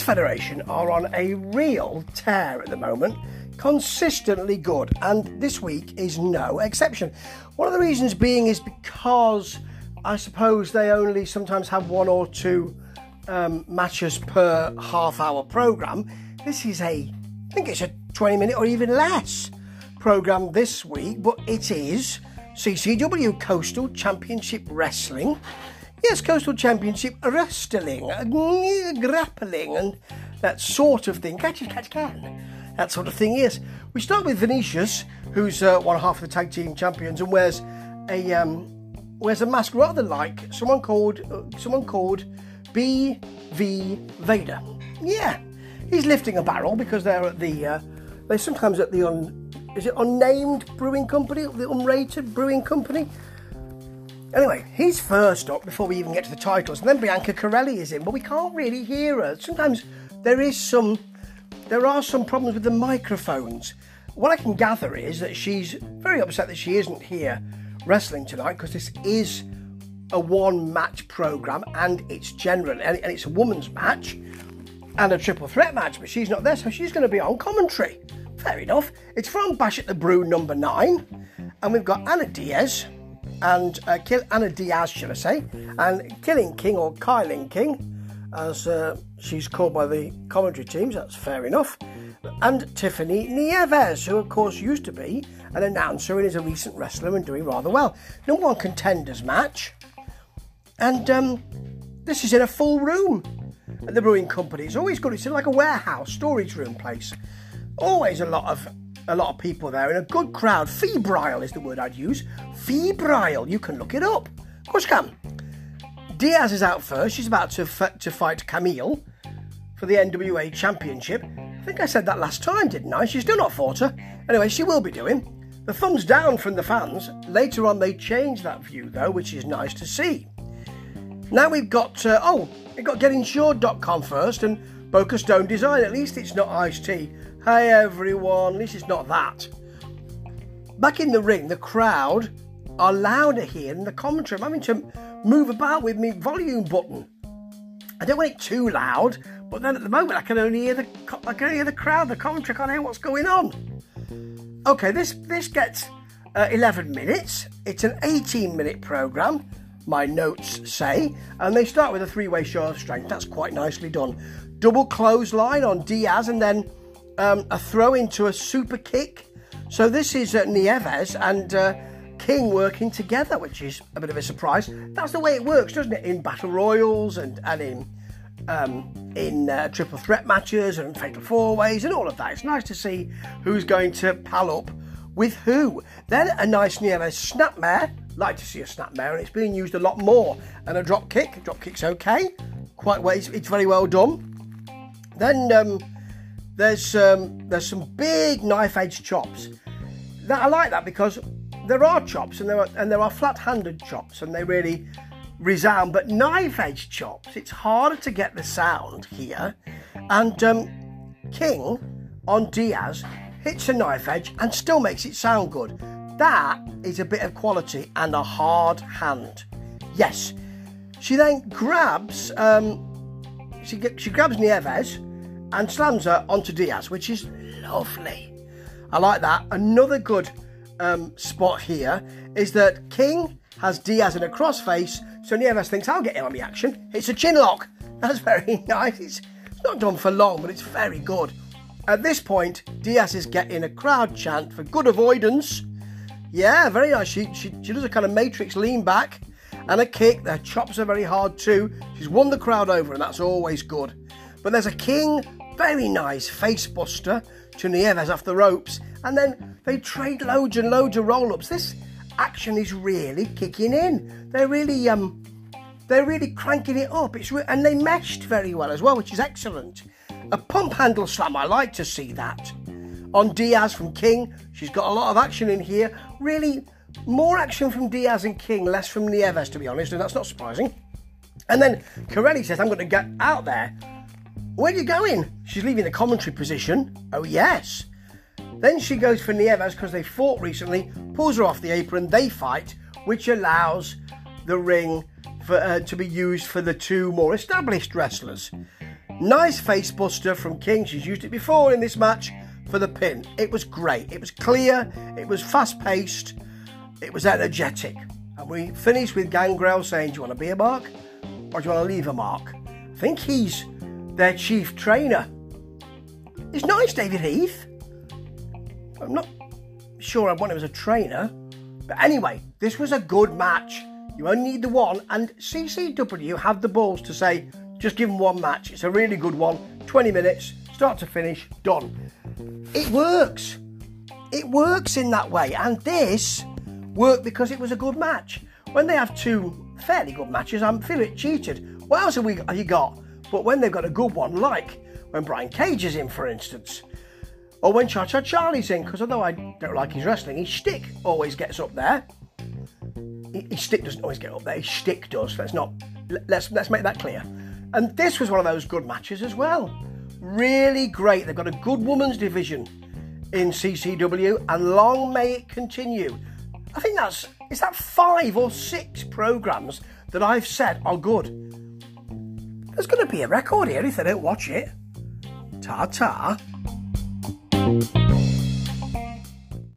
this federation are on a real tear at the moment, consistently good, and this week is no exception. One of the reasons being is because I suppose they only sometimes have one or two um, matches per half hour program. This is a, I think it's a 20 minute or even less program this week, but it is CCW Coastal Championship Wrestling. Yes, Coastal Championship Wrestling, uh, grappling, and that sort of thing. Catch it, catch can. That sort of thing, yes. We start with Venetius, who's uh, one half of the tag team champions and wears a um, wears a mask rather like someone called uh, someone called B.V. Vader. Yeah, he's lifting a barrel because they're at the uh, they're sometimes at the un, is it unnamed brewing company, the unrated brewing company. Anyway, he's first up before we even get to the titles, and then Bianca Corelli is in, but we can't really hear her. Sometimes there is some, there are some problems with the microphones. What I can gather is that she's very upset that she isn't here wrestling tonight because this is a one match program and it's general and it's a woman's match and a triple threat match, but she's not there, so she's going to be on commentary. Fair enough. It's from Bash at the Brew number nine, and we've got Anna Diaz and uh, Kill Anna Diaz, shall I say, and Killing King or Kyling King, as uh, she's called by the commentary teams. That's fair enough. And Tiffany Nieves, who of course used to be an announcer and is a recent wrestler and doing rather well. Number one contenders match, and um, this is in a full room at the brewing company. It's always good. It's in like a warehouse, storage room place always a lot of a lot of people there and a good crowd. Febrile is the word I'd use. Febrile. You can look it up. Of course, you can. Diaz is out first. She's about to f- to fight Kamille for the NWA Championship. I think I said that last time, didn't I? She's still not fought her. Anyway, she will be doing. The thumbs down from the fans. Later on, they changed that view though, which is nice to see. Now we've got uh, oh, we've got GetInsured.com first and Boca Stone Design. At least it's not iced tea. Hey everyone, at least it's not that. Back in the ring, the crowd are louder here than the commentary. I'm having to move about with my volume button. I don't want it too loud, but then at the moment I can only hear the I can only hear the crowd, the commentary, I can't hear what's going on. Okay, this this gets uh, 11 minutes. It's an 18 minute program. My notes say, and they start with a three-way show of strength. That's quite nicely done. Double clothesline on Diaz, and then um, a throw into a super kick. So this is uh, Nieves and uh, King working together, which is a bit of a surprise. That's the way it works, doesn't it? In battle royals and and in um, in uh, triple threat matches and fatal four ways and all of that. It's nice to see who's going to pal up with who. Then a nice Nieves snapmare. Like to see a snapmare, and it's being used a lot more. And a drop kick. Drop kick's okay. Quite well. It's, it's very well done. Then. Um, there's um, there's some big knife edge chops. That I like that because there are chops and there are and there are flat-handed chops and they really resound. But knife edge chops, it's harder to get the sound here. And um, King on Diaz hits a knife edge and still makes it sound good. That is a bit of quality and a hard hand. Yes. She then grabs um, she she grabs Nieves and slams her onto Diaz, which is lovely. I like that. Another good um, spot here is that King has Diaz in a crossface, so Nieves thinks I'll get in on the action. It's a chin lock. That's very nice. It's, not done for long, but it's very good. At this point, Diaz is getting a crowd chant for good avoidance. Yeah, very nice. She, she, she does a kind of matrix lean back and a kick. Their chops are very hard too. She's won the crowd over, and that's always good. But there's a king very nice face buster to Nieves off the ropes, and then they trade loads and loads of roll ups. This action is really kicking in. They're really um, they're really cranking it up. It's re- and they meshed very well as well, which is excellent. A pump handle slam, I like to see that. On Diaz from King, she's got a lot of action in here. Really, more action from Diaz and King, less from Nieves, to be honest, and that's not surprising. And then Corelli says, I'm going to get out there where are you going? She's leaving the commentary position. Oh, yes. Then she goes for Nieves because they fought recently, pulls her off the apron, they fight, which allows the ring for, uh, to be used for the two more established wrestlers. Nice face buster from King. She's used it before in this match for the pin. It was great. It was clear. It was fast paced. It was energetic. And we finish with Gangrel saying, Do you want to be a mark or do you want to leave a mark? I think he's their chief trainer. It's nice, David Heath. I'm not sure I want him as a trainer. But anyway, this was a good match. You only need the one, and CCW have the balls to say, just give them one match. It's a really good one. 20 minutes, start to finish, done. It works. It works in that way. And this worked because it was a good match. When they have two fairly good matches, I'm feeling cheated. What else have, we, have you got? But when they've got a good one, like when Brian Cage is in, for instance, or when Cha Cha Charlie's in, because although I don't like his wrestling, his stick always gets up there. His stick doesn't always get up there. His stick does. Let's not. Let's let's make that clear. And this was one of those good matches as well. Really great. They've got a good women's division in CCW, and long may it continue. I think that's is that five or six programs that I've said are good. There's going to be a record here if they don't watch it. Ta ta.